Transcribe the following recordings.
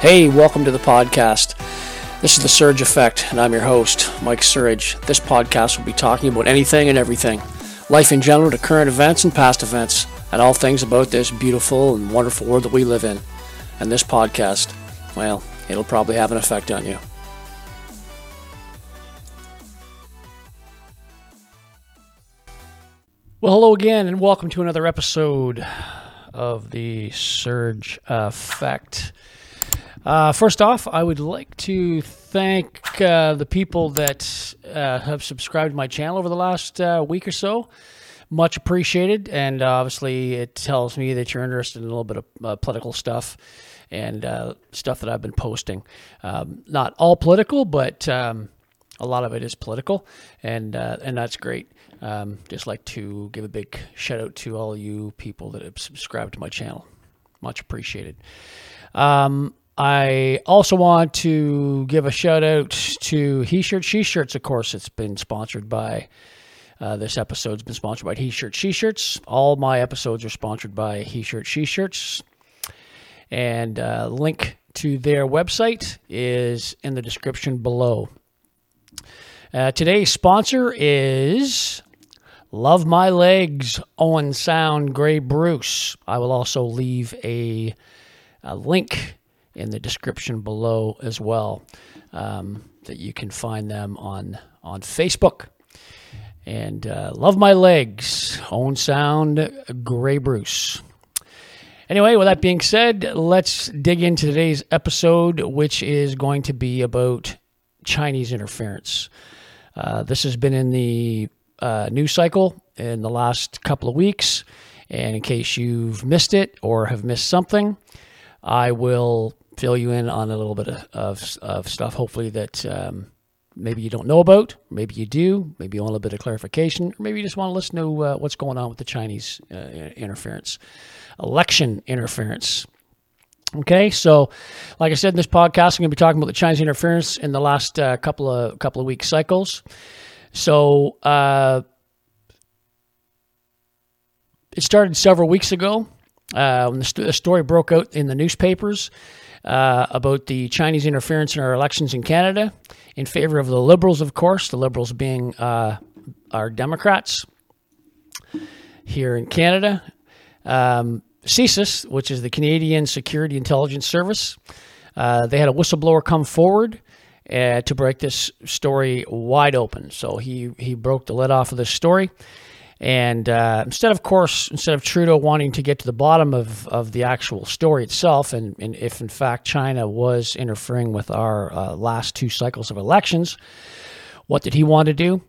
Hey, welcome to the podcast. This is The Surge Effect, and I'm your host, Mike Surge. This podcast will be talking about anything and everything life in general to current events and past events, and all things about this beautiful and wonderful world that we live in. And this podcast, well, it'll probably have an effect on you. Well, hello again, and welcome to another episode of the Surge Effect. Uh, first off, I would like to thank uh, the people that uh, have subscribed to my channel over the last uh, week or so. Much appreciated, and obviously, it tells me that you're interested in a little bit of uh, political stuff and uh, stuff that I've been posting. Um, not all political, but um, a lot of it is political, and and that's great. Um, just like to give a big shout out to all you people that have subscribed to my channel. Much appreciated. Um, I also want to give a shout out to He Shirt She Shirts. Of course, it's been sponsored by. Uh, this episode's been sponsored by He Shirt She Shirts. All my episodes are sponsored by He Shirt She Shirts, and uh, link to their website is in the description below. Uh, today's sponsor is Love My Legs, Owen Sound, Grey Bruce. I will also leave a, a link in the description below as well um, that you can find them on, on Facebook. And uh, Love My Legs, Owen Sound, Grey Bruce. Anyway, with that being said, let's dig into today's episode, which is going to be about Chinese interference. Uh, this has been in the uh, news cycle in the last couple of weeks. And in case you've missed it or have missed something, I will fill you in on a little bit of, of, stuff, hopefully, that um, maybe you don't know about. Maybe you do. Maybe you want a little bit of clarification. Or maybe you just want to listen to uh, what's going on with the Chinese uh, interference, election interference. Okay, so like I said in this podcast, I'm going to be talking about the Chinese interference in the last uh, couple of couple of week cycles. So uh, it started several weeks ago uh, when the, st- the, story broke out in the newspapers uh, about the Chinese interference in our elections in Canada in favor of the Liberals, of course, the Liberals being uh, our Democrats here in Canada. Um, CSIS, which is the Canadian Security Intelligence Service, uh, they had a whistleblower come forward uh, to break this story wide open. So he he broke the lid off of this story, and uh, instead, of course, instead of Trudeau wanting to get to the bottom of, of the actual story itself, and, and if in fact China was interfering with our uh, last two cycles of elections, what did he want to do?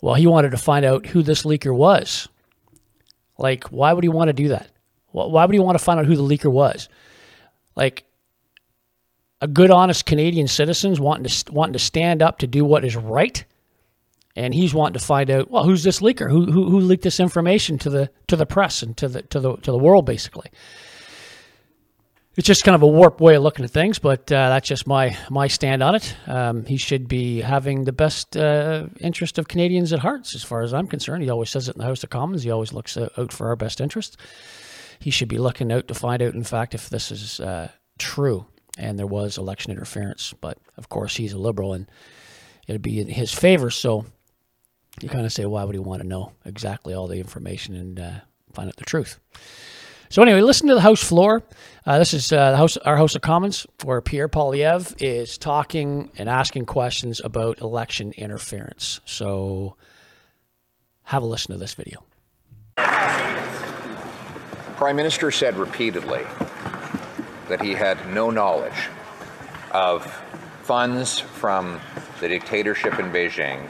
Well, he wanted to find out who this leaker was. Like, why would he want to do that? Why would he want to find out who the leaker was? Like, a good, honest Canadian citizens wanting to wanting to stand up to do what is right, and he's wanting to find out well who's this leaker who, who who leaked this information to the to the press and to the to the to the world basically. It's just kind of a warped way of looking at things, but uh, that's just my my stand on it. Um, he should be having the best uh, interest of Canadians at heart, as far as I'm concerned. He always says it in the House of Commons. He always looks out for our best interest. He should be looking out to find out, in fact, if this is uh, true and there was election interference. But of course, he's a liberal, and it'd be in his favor. So you kind of say, why would he want to know exactly all the information and uh, find out the truth? So anyway, listen to the House floor. Uh, this is uh, the House, our House of Commons, where Pierre Poilievre is talking and asking questions about election interference. So have a listen to this video. Prime Minister said repeatedly that he had no knowledge of funds from the dictatorship in Beijing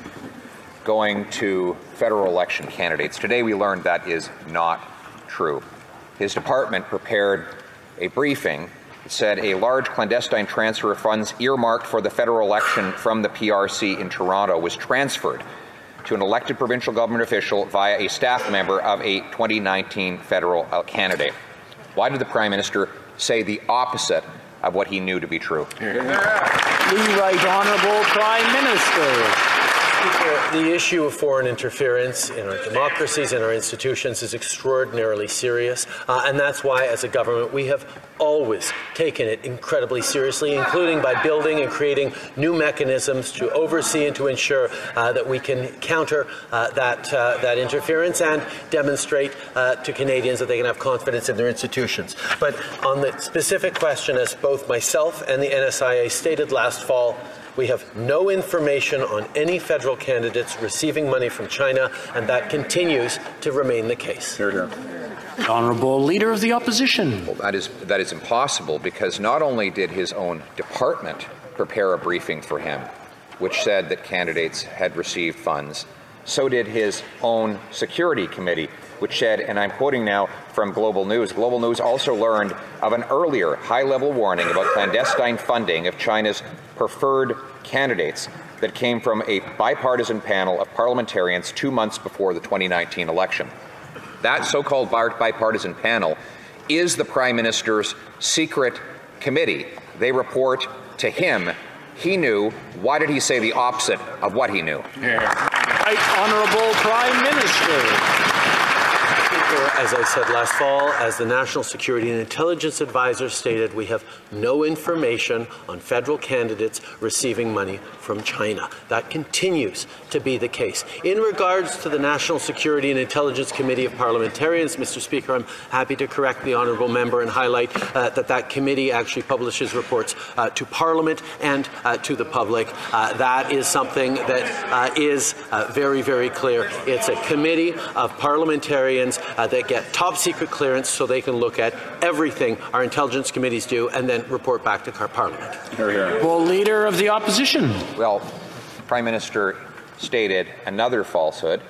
going to federal election candidates. Today we learned that is not true. His department prepared a briefing that said a large clandestine transfer of funds earmarked for the federal election from the PRC in Toronto was transferred to an elected provincial government official via a staff member of a 2019 federal uh, candidate. Why did the Prime Minister say the opposite of what he knew to be true. The Right Honourable Prime Minister. The issue of foreign interference in our democracies and our institutions is extraordinarily serious, uh, and that's why, as a government, we have always taken it incredibly seriously, including by building and creating new mechanisms to oversee and to ensure uh, that we can counter uh, that uh, that interference and demonstrate uh, to Canadians that they can have confidence in their institutions. But on the specific question, as both myself and the NSIA stated last fall, we have no information on any federal candidates receiving money from China, and that continues to remain the case. Hear, hear. Honourable Leader of the Opposition. Well, that is that is impossible because not only did his own department prepare a briefing for him, which said that candidates had received funds, so did his own security committee, which said, and I'm quoting now from Global News, Global News also learned of an earlier high-level warning about clandestine funding of China's preferred candidates that came from a bipartisan panel of parliamentarians two months before the 2019 election. That so-called bipartisan panel is the Prime Minister's secret committee. They report to him. He knew. Why did he say the opposite of what he knew? Right Honourable Prime Minister. As I said last fall, as the National Security and Intelligence Advisor stated, we have no information on federal candidates receiving money from China. That continues to be the case. In regards to the National Security and Intelligence Committee of Parliamentarians, Mr. Speaker, I'm happy to correct the honourable member and highlight uh, that that committee actually publishes reports uh, to Parliament and uh, to the public. Uh, that is something that uh, is uh, very, very clear. It's a committee of parliamentarians that get top secret clearance so they can look at everything our intelligence committees do and then report back to Parliament. Well, Leader of the Opposition. Well, Prime Minister stated another falsehood.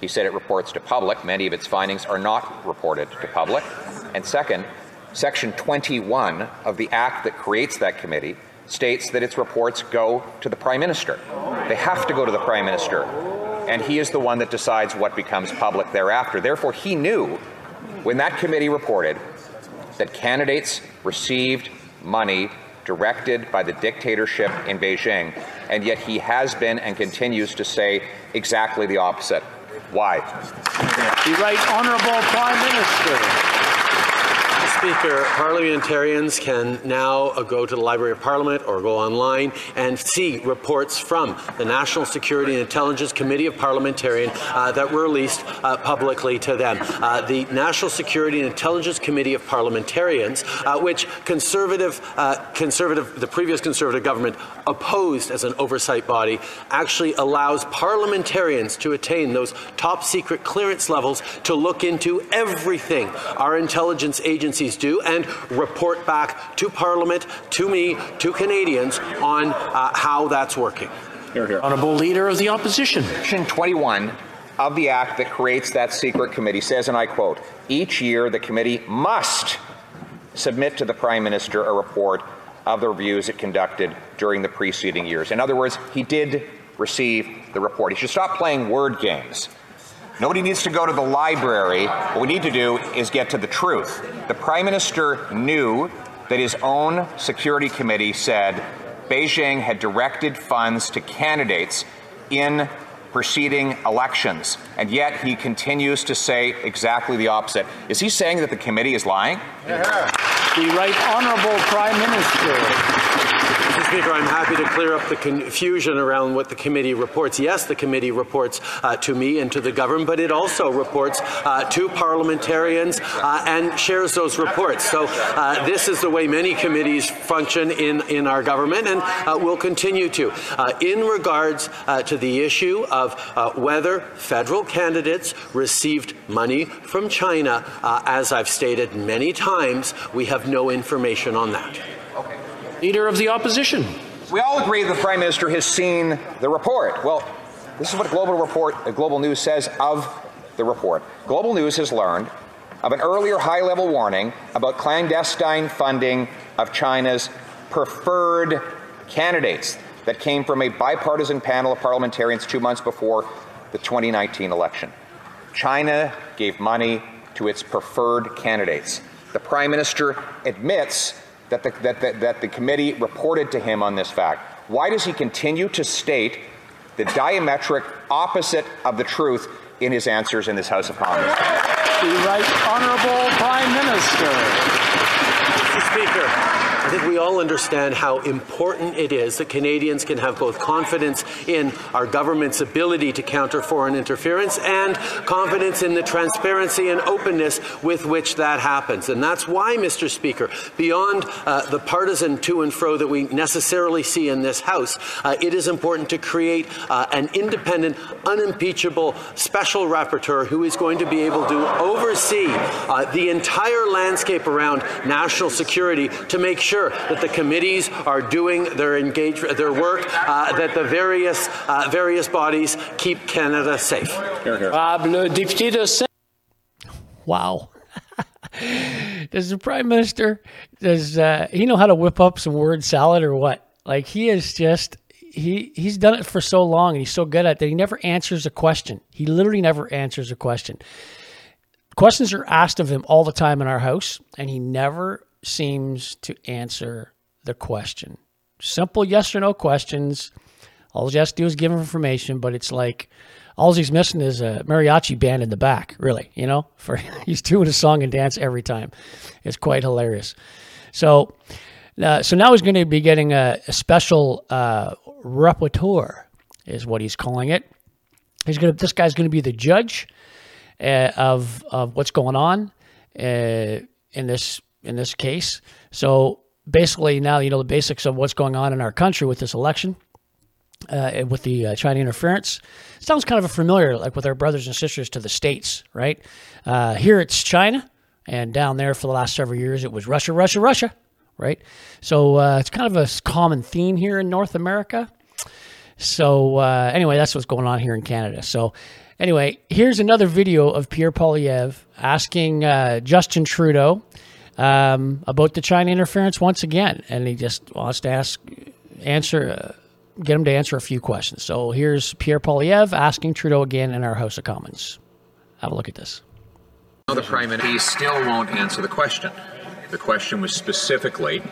He said it reports to public. Many of its findings are not reported to public. And second, Section 21 of the Act that creates that committee states that its reports go to the Prime Minister. They have to go to the Prime Minister. And he is the one that decides what becomes public thereafter. Therefore, he knew when that committee reported that candidates received money directed by the dictatorship in Beijing, and yet he has been and continues to say exactly the opposite. Why? The Right Honourable Prime Minister. Speaker, parliamentarians can now uh, go to the Library of Parliament or go online and see reports from the National Security and Intelligence Committee of Parliamentarians uh, that were released uh, publicly to them. Uh, the National Security and Intelligence Committee of Parliamentarians, uh, which conservative, uh, conservative, the previous conservative government opposed as an oversight body, actually allows parliamentarians to attain those top secret clearance levels to look into everything our intelligence agencies do and report back to Parliament, to me, to Canadians on uh, how that's working. Hear, hear. Honourable Leader of the Opposition. Section 21 of the Act that creates that secret committee says, and I quote, each year the committee must submit to the Prime Minister a report of the reviews it conducted during the preceding years. In other words, he did receive the report. He should stop playing word games. Nobody needs to go to the library. What we need to do is get to the truth. The Prime Minister knew that his own security committee said Beijing had directed funds to candidates in preceding elections, and yet he continues to say exactly the opposite. Is he saying that the committee is lying? Yeah. The Right Honourable Prime Minister. Speaker, I'm happy to clear up the confusion around what the committee reports. Yes, the committee reports uh, to me and to the government, but it also reports uh, to parliamentarians uh, and shares those reports. So uh, this is the way many committees function in, in our government and uh, will continue to. Uh, in regards to the issue of whether federal candidates received money from China, as I've stated many times, we have no information on that. Leader of the Opposition. We all agree the Prime Minister has seen the report. Well, this is what Global Report, uh, Global News says of the report. Global News has learned of an earlier high-level warning about clandestine funding of China's preferred candidates that came from a bipartisan panel of parliamentarians two months before the 2019 election. China gave money to its preferred candidates. The Prime Minister admits that the, that, that, that the committee reported to him on this fact? Why does he continue to state the diametric opposite of the truth in his answers in this House of Commons. The Right Honourable Prime Minister. Mr. Speaker, I think we all understand how important it is that Canadians can have both confidence in our government's ability to counter foreign interference and confidence in the transparency and openness with which that happens. And that's why, Mr. Speaker, beyond uh, the partisan to and fro that we necessarily see in this House, uh, it is important to create uh, an independent, unimpeachable special rapporteur who is going to be able to oversee uh, the entire landscape around national security to make sure sure that the committees are doing their engage their work, uh, that the various uh, various bodies keep Canada safe. Wow. does the prime minister does uh, he know how to whip up some word salad or what? Like he is just he he's done it for so long and he's so good at that he never answers a question. He literally never answers a question. Questions are asked of him all the time in our house, and he never seems to answer the question. Simple yes or no questions. All he has to do is give information, but it's like all he's missing is a mariachi band in the back, really, you know, for he's doing a song and dance every time. It's quite hilarious. So, uh, so now he's going to be getting a, a special uh, rapporteur, is what he's calling it. He's going to. This guy's going to be the judge uh, of of what's going on uh, in this in this case. So basically, now you know the basics of what's going on in our country with this election, uh, with the uh, China interference. Sounds kind of familiar, like with our brothers and sisters to the states, right? Uh, here it's China, and down there for the last several years it was Russia, Russia, Russia, right? So uh, it's kind of a common theme here in North America. So uh, anyway, that's what's going on here in Canada. So anyway, here's another video of Pierre Poilievre asking uh, Justin Trudeau um, about the China interference once again, and he just wants to ask, answer, uh, get him to answer a few questions. So here's Pierre Poilievre asking Trudeau again in our House of Commons. Have a look at this. Now the Prime Minister, he still won't answer the question. The question was specifically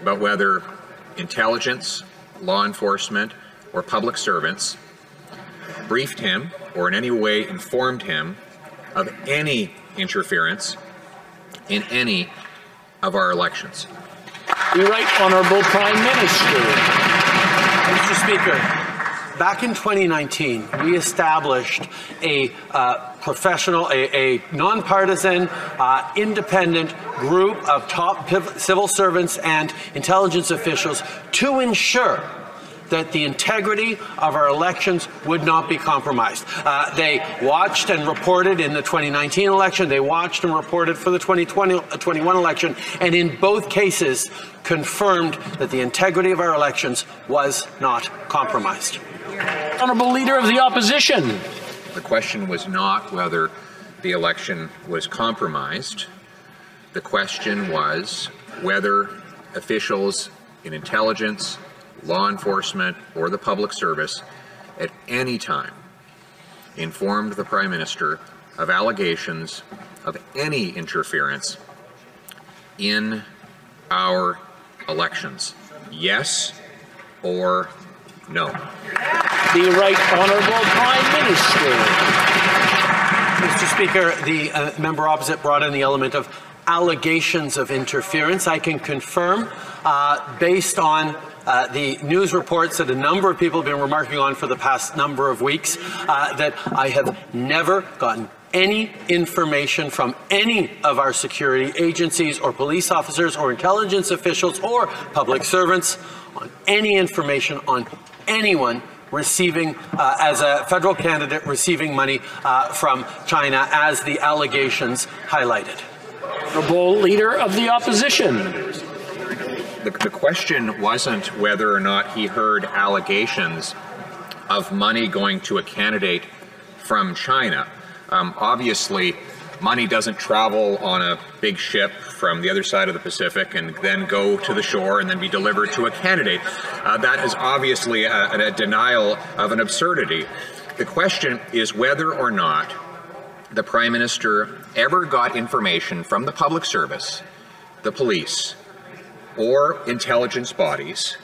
about whether intelligence, law enforcement, or public servants briefed him or in any way informed him of any interference in any of our elections. The Right Honourable Prime Minister. Mr. Speaker, back in 2019, we established a uh, professional, a, a nonpartisan, uh, independent group of top civil servants and intelligence officials to ensure that the integrity of our elections would not be compromised. Uh, they watched and reported in the 2019 election, they watched and reported for the 2021 election, and in both cases confirmed that the integrity of our elections was not compromised. Honourable Leader of the Opposition. The question was not whether the election was compromised. The question was whether officials in intelligence, law enforcement, or the public service at any time informed the Prime Minister of allegations of any interference in our elections? Yes or no? The Right Honourable Prime Minister. Mr. Speaker, the uh, member opposite brought in the element of allegations of interference. I can confirm, uh, based on uh, the news reports that a number of people have been remarking on for the past number of weeks uh, that I have never gotten any information from any of our security agencies or police officers or intelligence officials or public servants on any information on anyone receiving, uh, as a federal candidate, receiving money uh, from China, as the allegations highlighted. Honorable Leader of the Opposition the, the question wasn't whether or not he heard allegations of money going to a candidate from China. Um, obviously, money doesn't travel on a big ship from the other side of the Pacific and then go to the shore and then be delivered to a candidate. Uh, that is obviously a, a denial of an absurdity. The question is whether or not the Prime Minister ever got information from the public service, the police, or intelligence bodies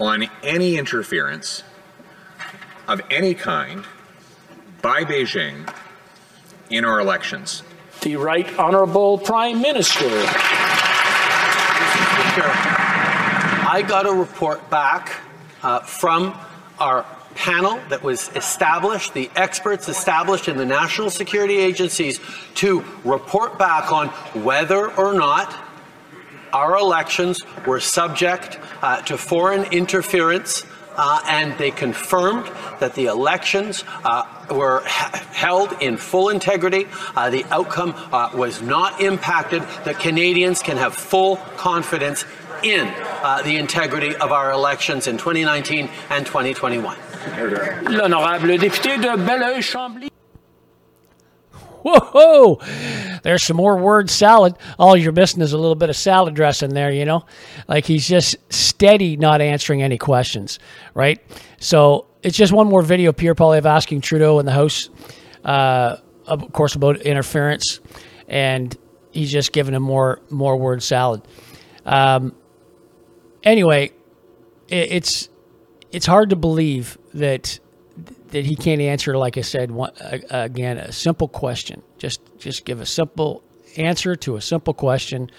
on any interference of any kind by Beijing in our elections? The Right Honourable Prime Minister. I got a report back uh, from our panel that was established, the experts established in the national security agencies to report back on whether or not our elections were subject uh, to foreign interference. Uh, and they confirmed that the elections uh, were held in full integrity. Uh, the outcome uh, was not impacted. That Canadians can have full confidence in uh, the integrity of our elections in 2019 and 2021. L'honorable député de Beloeil-Chambly. Whoa! There's some more word salad. All you're missing is a little bit of salad dressing there, you know? Like he's just steady not answering any questions, right? So it's just one more video Pierre Poilievre asking Trudeau in the House, uh, of course, about interference, and he's just giving him more more word salad. Um, anyway, it, it's it's hard to believe that that he can't answer. Like I said, one, uh, again, a simple question. Just just give a simple answer to a simple question,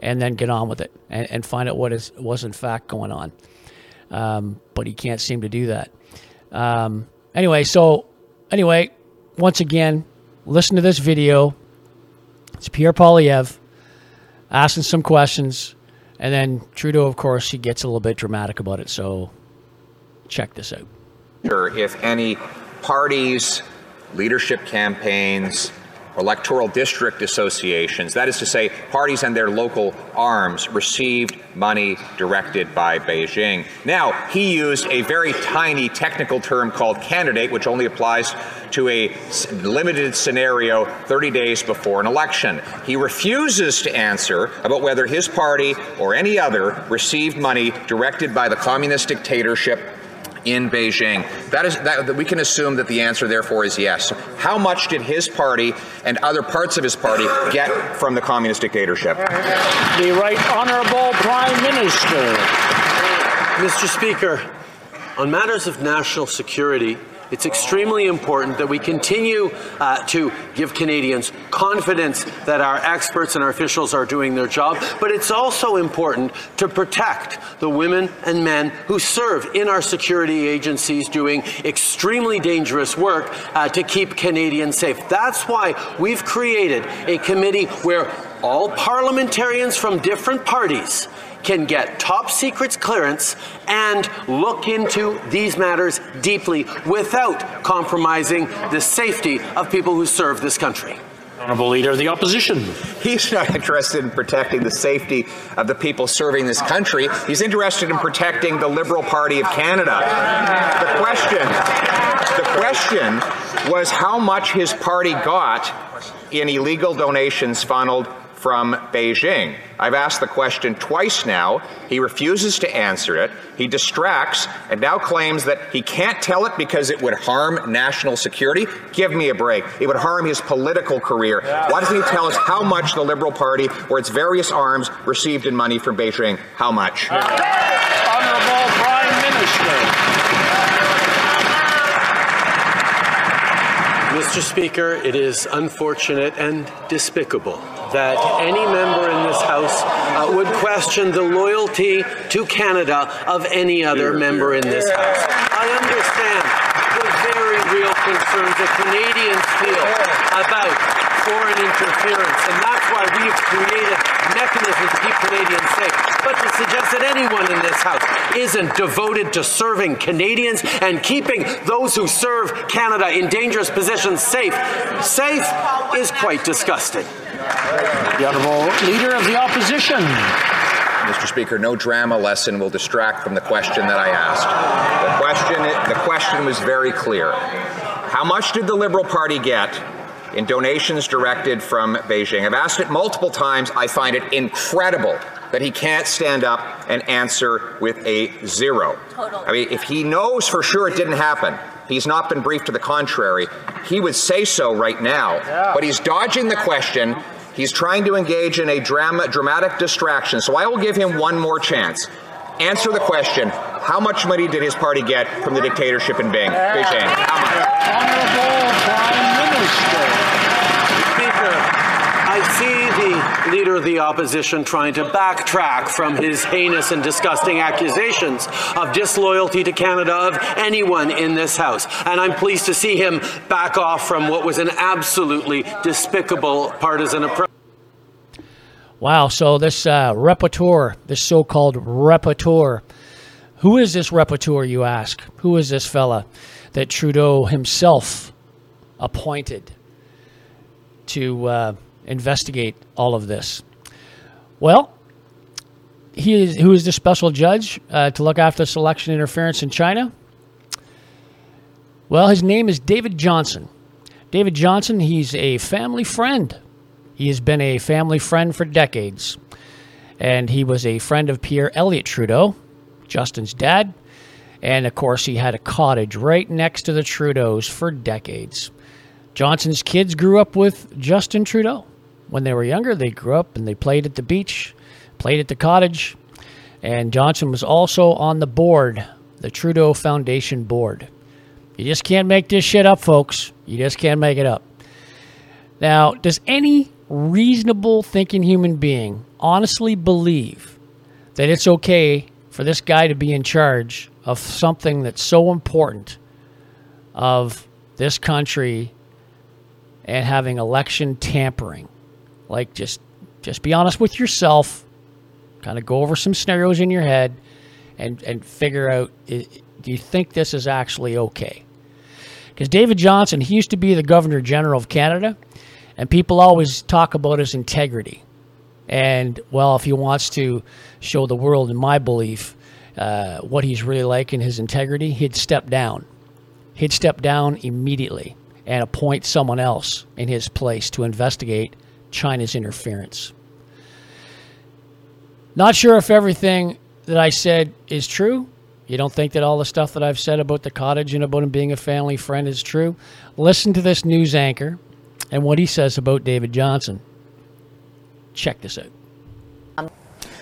and then get on with it and, and find out what is was in fact going on. Um, but he can't seem to do that. Um, anyway, so anyway, once again, listen to this video. It's Pierre Poilievre asking some questions, and then Trudeau, of course, he gets a little bit dramatic about it. So check this out. If any parties, leadership campaigns, electoral district associations, that is to say, parties and their local arms, received money directed by Beijing. Now, he used a very tiny technical term called candidate, which only applies to a limited scenario 30 days before an election. He refuses to answer about whether his party or any other received money directed by the communist dictatorship in Beijing. That is that we can assume that the answer therefore is yes. How much did his party and other parts of his party get from the communist dictatorship? The Right Honourable Prime Minister. Mr. Speaker, on matters of national security, it's extremely important that we continue uh, to give Canadians confidence that our experts and our officials are doing their job, but it's also important to protect the women and men who serve in our security agencies doing extremely dangerous work uh, to keep Canadians safe. That's why we've created a committee where all parliamentarians from different parties can get top secrets clearance and look into these matters deeply without compromising the safety of people who serve this country. Honourable Leader of the Opposition. He's not interested in protecting the safety of the people serving this country. He's interested in protecting the Liberal Party of Canada. The question, the question was how much his party got in illegal donations funneled from Beijing. I've asked the question twice now. He refuses to answer it. He distracts and now claims that he can't tell it because it would harm national security. Give me a break. It would harm his political career. Why doesn't he tell us how much the Liberal Party or its various arms received in money from Beijing? How much? Honourable Prime Minister. Mr. Speaker, it is unfortunate and despicable that any member in this House uh, would question the loyalty to Canada of any other member in this House. I understand the very real concerns that Canadians feel about foreign interference, and that's why we've created mechanisms to keep Canadians safe. But to suggest that anyone in this House isn't devoted to serving Canadians and keeping those who serve Canada in dangerous positions safe, safe is quite disgusting. The Honourable Leader of the Opposition. Mr. Speaker, no drama lesson will distract from the question that I asked. The question, the question was very clear. How much did the Liberal Party get in donations directed from Beijing? I've asked it multiple times. I find it incredible that he can't stand up and answer with a zero. Totally. I mean, if he knows for sure it didn't happen, he's not been briefed to the contrary, he would say so right now. Yeah. But he's dodging the question. He's trying to engage in a drama, dramatic distraction. So I will give him one more chance. Answer the question how much money did his party get from the dictatorship in Beijing? Much? Honorable Prime Minister. Speaker, I see leader of the opposition trying to backtrack from his heinous and disgusting accusations of disloyalty to Canada of anyone in this House. And I'm pleased to see him back off from what was an absolutely despicable partisan approach. Wow. So this uh, rapporteur, this so-called rapporteur, who is this rapporteur? You ask. Who is this fella that Trudeau himself appointed to uh, investigate all of this? Well, he is. Who is the special judge uh, to look after this election interference in China? Well, his name is David Johnston. David Johnston. He's a family friend he has been a family friend for decades, and he was a friend of Pierre Elliott Trudeau, Justin's dad. And of course, he had a cottage right next to the Trudeaus for decades. Johnston's kids grew up with Justin Trudeau. When they were younger, they grew up and they played at the beach, played at the cottage. And Johnston was also on the board, the Trudeau Foundation board. You just can't make this shit up, folks. You just can't make it up. Now, does any reasonable thinking human being honestly believe that it's okay for this guy to be in charge of something that's so important of this country and having election tampering like just just be honest with yourself kind of go over some scenarios in your head and and figure out do you think this is actually okay because david johnston he used to be the governor general of canada and people always talk about his integrity. And, well, if he wants to show the world, in my belief, uh, what he's really like in his integrity, he'd step down. He'd step down immediately and appoint someone else in his place to investigate China's interference. Not sure if everything that I said is true. You don't think that all the stuff that I've said about the cottage and about him being a family friend is true? Listen to this news anchor and what he says about David Johnston. Check this out.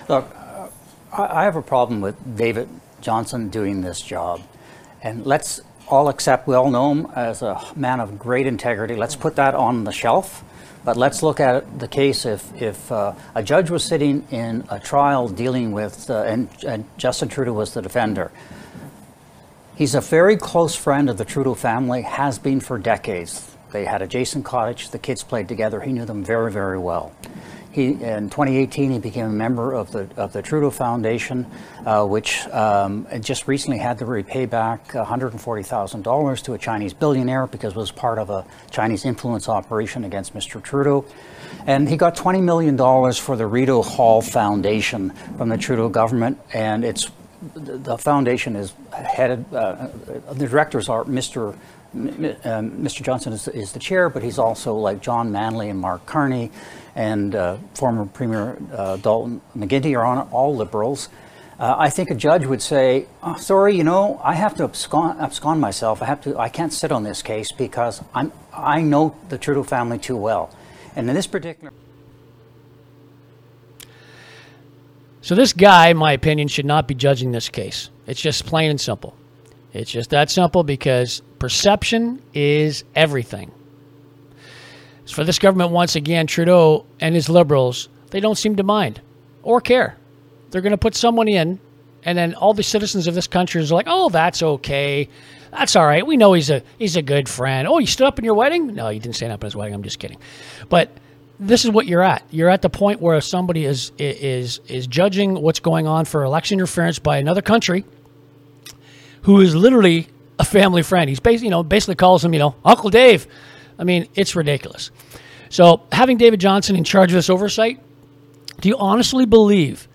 Look, I have a problem with David Johnston doing this job. And let's all accept, we all know him as a man of great integrity. Let's put that on the shelf. But let's look at the case if, if uh, a judge was sitting in a trial dealing with, uh, and, and Justin Trudeau was the defender. He's a very close friend of the Trudeau family, has been for decades. They had a Jason cottage. The kids played together. He knew them very, very well. He, in 2018, he became a member of the of the Trudeau Foundation, uh, which um, just recently had to repay back $140,000 to a Chinese billionaire because it was part of a Chinese influence operation against Mr. Trudeau. And he got $20 million for the Rideau Hall Foundation from the Trudeau government, and it's the foundation is headed. Uh, the directors are Mr Mr. Johnston is, is, the chair, but he's also like John Manley and Mark Carney and uh, former Premier uh, Dalton McGuinty are on all liberals. Uh, I think a judge would say, oh, "Sorry, you know, I have to abscond, abscond, myself. I have to. I can't sit on this case because I'm. I know the Trudeau family too well, and in this particular." So this guy, in my opinion, should not be judging this case. It's just plain and simple. It's just that simple because perception is everything. So for this government, once again, Trudeau and his liberals, they don't seem to mind or care. They're going to put someone in, and then all the citizens of this country is like, "Oh, that's okay, that's all right. We know he's a he's a good friend." Oh, you stood up in your wedding? No, you didn't stand up in his wedding. I'm just kidding. But this is what you're at. You're at the point where somebody is is is judging what's going on for election interference by another country who is literally a family friend. He's basically, you know, basically calls him, you know, Uncle Dave. I mean, it's ridiculous. So having David Johnston in charge of this oversight, do you honestly believe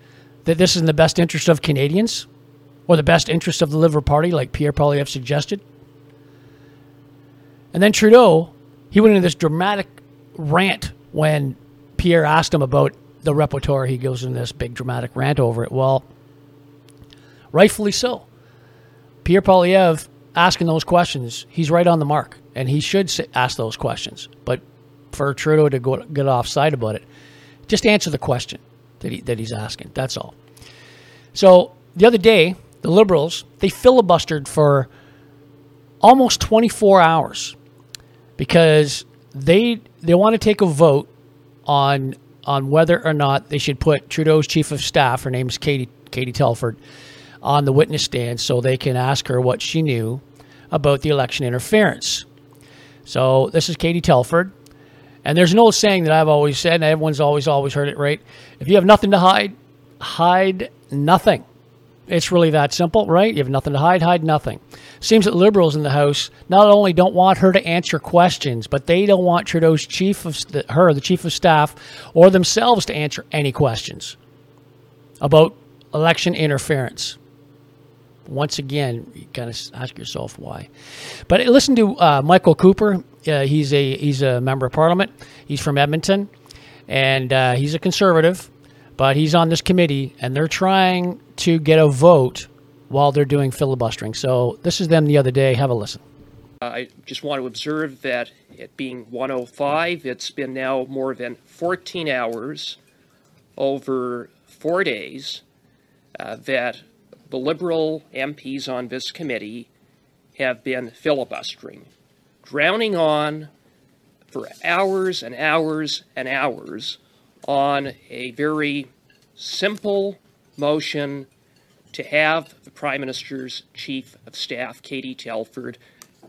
that this is in the best interest of Canadians or the best interest of the Liberal Party, like Pierre Poilievre suggested? And then Trudeau, he went into this dramatic rant when Pierre asked him about the repertoire. He goes in this big dramatic rant over it. Well, rightfully so. Pierre Poilievre asking those questions, he's right on the mark, and he should ask those questions. But for Trudeau to go, get offside about it, just answer the question that he, that he's asking. That's all. So the other day, the Liberals, they filibustered for almost 24 hours because they they want to take a vote on on whether or not they should put Trudeau's chief of staff, her name's Katie Katie Telford, on the witness stand so they can ask her what she knew about the election interference. So this is Katie Telford. And there's an old saying that I've always said, and everyone's always, always heard it right. If you have nothing to hide, hide nothing. It's really that simple, right? You have nothing to hide, hide nothing. Seems that liberals in the House not only don't want her to answer questions, but they don't want Trudeau's chief of her, the chief of staff, or themselves to answer any questions about election interference. Once again, you kind of ask yourself why. But listen to uh, Michael Cooper. Uh, he's a he's a member of Parliament. He's from Edmonton, and uh, he's a conservative but he's on this committee and they're trying to get a vote while they're doing filibustering. So this is them the other day. Have a listen. Uh, I just want to observe that it being 105, it's been now more than 14 hours over four days uh, that the Liberal MPs on this committee have been filibustering, drowning on for hours and hours and hours on a very simple motion to have the Prime Minister's Chief of Staff, Katie Telford,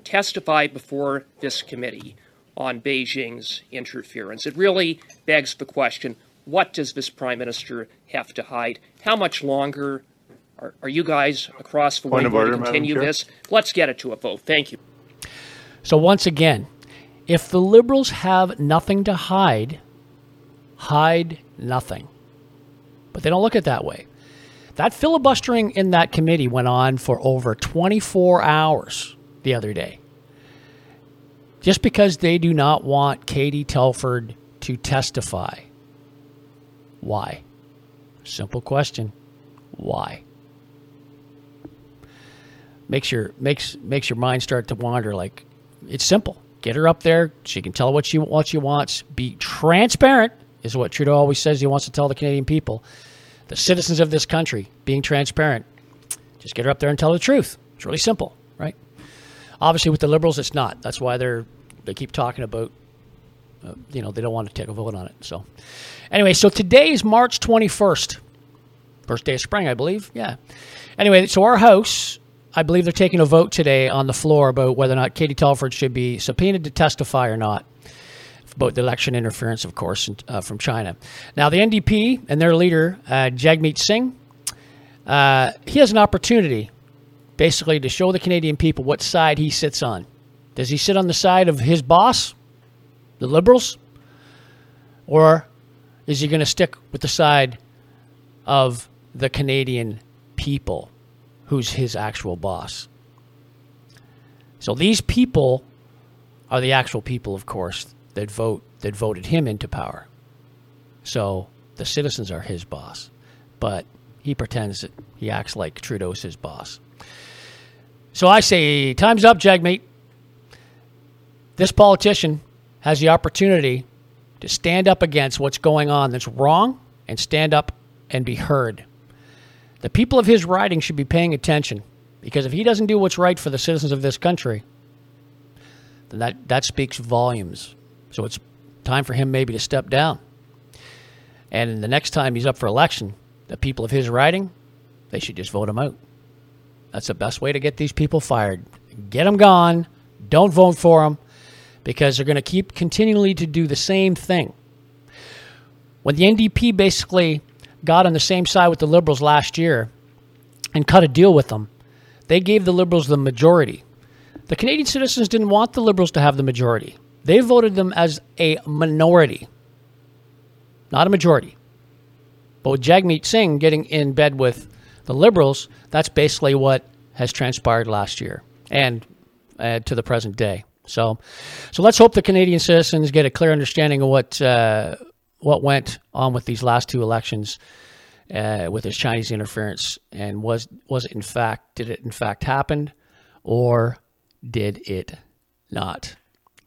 testify before this committee on Beijing's interference. It really begs the question what does this Prime Minister have to hide? How much longer are, are you guys across the way to continue this? Let's get it to a vote. Thank you. So, once again, if the Liberals have nothing to hide, hide nothing. But they don't look at it that way. That filibustering in that committee went on for over 24 hours the other day. Just because they do not want Katie Telford to testify. Why? Simple question. Why? Makes your makes makes your mind start to wander like it's simple. Get her up there. She can tell what she what she wants. Be transparent is what Trudeau always says he wants to tell the Canadian people. The citizens of this country being transparent. Just get her up there and tell the truth. It's really simple, right? Obviously, with the Liberals, it's not. That's why they're they keep talking about, uh, you know, they don't want to take a vote on it. So, anyway, so today is March 21st, first day of spring, I believe. Yeah. Anyway, so our house, I believe they're taking a vote today on the floor about whether or not Katie Telford should be subpoenaed to testify or not about the election interference, of course, uh, from China. Now, the NDP and their leader, uh, Jagmeet Singh, uh, he has an opportunity basically to show the Canadian people what side he sits on. Does he sit on the side of his boss, the Liberals, or is he going to stick with the side of the Canadian people, who's his actual boss? So these people are the actual people, of course, that vote that voted him into power. So the citizens are his boss, but he pretends that he acts like Trudeau's his boss. So I say, time's up, Jagmeet. This politician has the opportunity to stand up against what's going on that's wrong and stand up and be heard. The people of his riding should be paying attention because if he doesn't do what's right for the citizens of this country, then that, that speaks volumes so it's time for him maybe to step down. And the next time he's up for election, the people of his riding, they should just vote him out. That's the best way to get these people fired. Get them gone. Don't vote for them because they're going to keep continually to do the same thing. When the NDP basically got on the same side with the Liberals last year and cut a deal with them, they gave the Liberals the majority. The Canadian citizens didn't want the Liberals to have the majority. They voted them as a minority, not a majority. But with Jagmeet Singh getting in bed with the Liberals, that's basically what has transpired last year and uh, to the present day. So, so let's hope the Canadian citizens get a clear understanding of what uh, what went on with these last two elections uh, with this Chinese interference, and was was it in fact did it in fact happen, or did it not?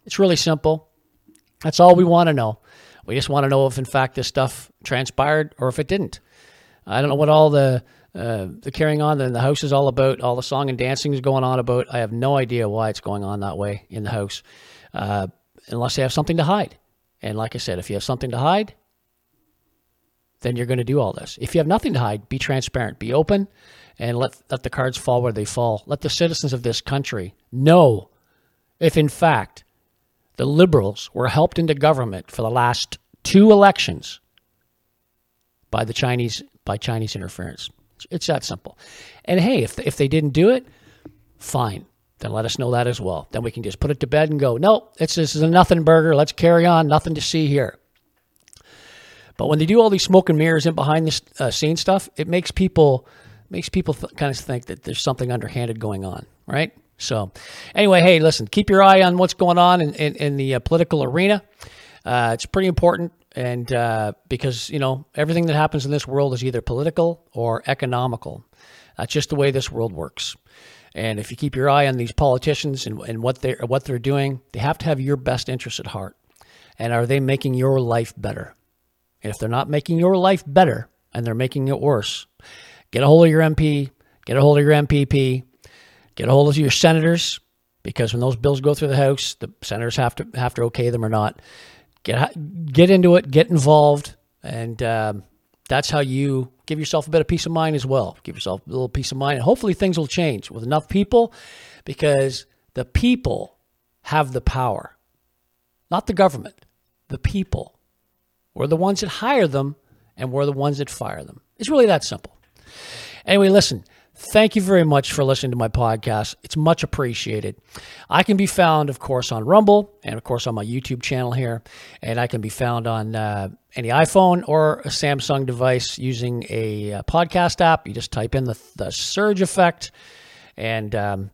It's really simple. That's all we want to know. We just want to know if, in fact, this stuff transpired or if it didn't. I don't know what all the uh, the carrying on in the house is all about. All the song and dancing is going on about. I have no idea why it's going on that way in the house, uh, unless they have something to hide. And like I said, if you have something to hide, then you're going to do all this. If you have nothing to hide, be transparent, be open, and let let the cards fall where they fall. Let the citizens of this country know if, in fact, the liberals were helped into government for the last two elections by the Chinese by Chinese interference. It's that simple. And hey, if if they didn't do it, fine. Then let us know that as well. Then we can just put it to bed and go. No, it's this is a nothing burger. Let's carry on. Nothing to see here. But when they do all these smoke and mirrors in behind the uh, scene stuff, it makes people makes people th- kind of think that there's something underhanded going on, right? So, anyway, hey, listen, keep your eye on what's going on in, in, in the uh, political arena. Uh, it's pretty important, and uh, because you know everything that happens in this world is either political or economical. That's just the way this world works. And if you keep your eye on these politicians and, and what they what they're doing, they have to have your best interest at heart. And are they making your life better? And if they're not making your life better and they're making it worse, get a hold of your MP, get a hold of your MPP, get a hold of your senators, because when those bills go through the House, the senators have to have to okay them or not. Get get into it, get involved, and um, that's how you give yourself a bit of peace of mind as well. Give yourself a little peace of mind, and hopefully things will change with enough people, because the people have the power, not the government. The people. We're the ones that hire them, and we're the ones that fire them. It's really that simple. Anyway, listen. Thank you very much for listening to my podcast. It's much appreciated. I can be found, of course, on Rumble and, of course, on my YouTube channel here. And I can be found on uh, any iPhone or a Samsung device using a uh, podcast app. You just type in the, the Surge Effect and um,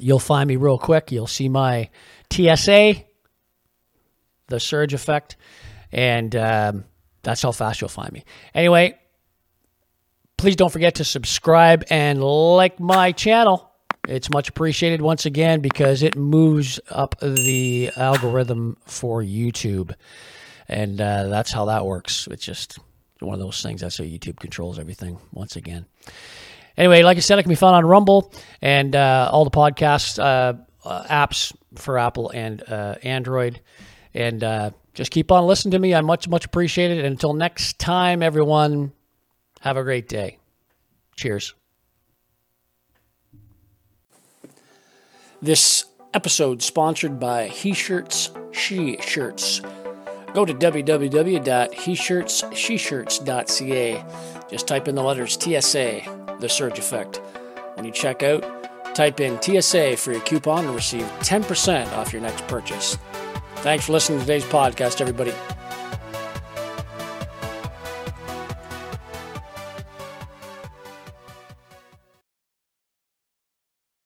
you'll find me real quick. You'll see my TSA, the Surge Effect, and um, that's how fast you'll find me. Anyway, Please don't forget to subscribe and like my channel. It's much appreciated once again because it moves up the algorithm for YouTube. And uh, that's how that works. It's just one of those things. That's how YouTube controls everything once again. Anyway, like I said, it can be found on Rumble and uh, all the podcast uh, uh apps for Apple and uh, Android. And uh, just keep on listening to me. I'm much, much appreciate it. And until next time, everyone, have a great day. Cheers. This episode sponsored by He Shirts, She Shirts. Go to www.heshirtssheshirts.ca. Just type in the letters TSA, the Surge Effect. When you check out, type in TSA for your coupon and receive 10% off your next purchase. Thanks for listening to today's podcast, everybody.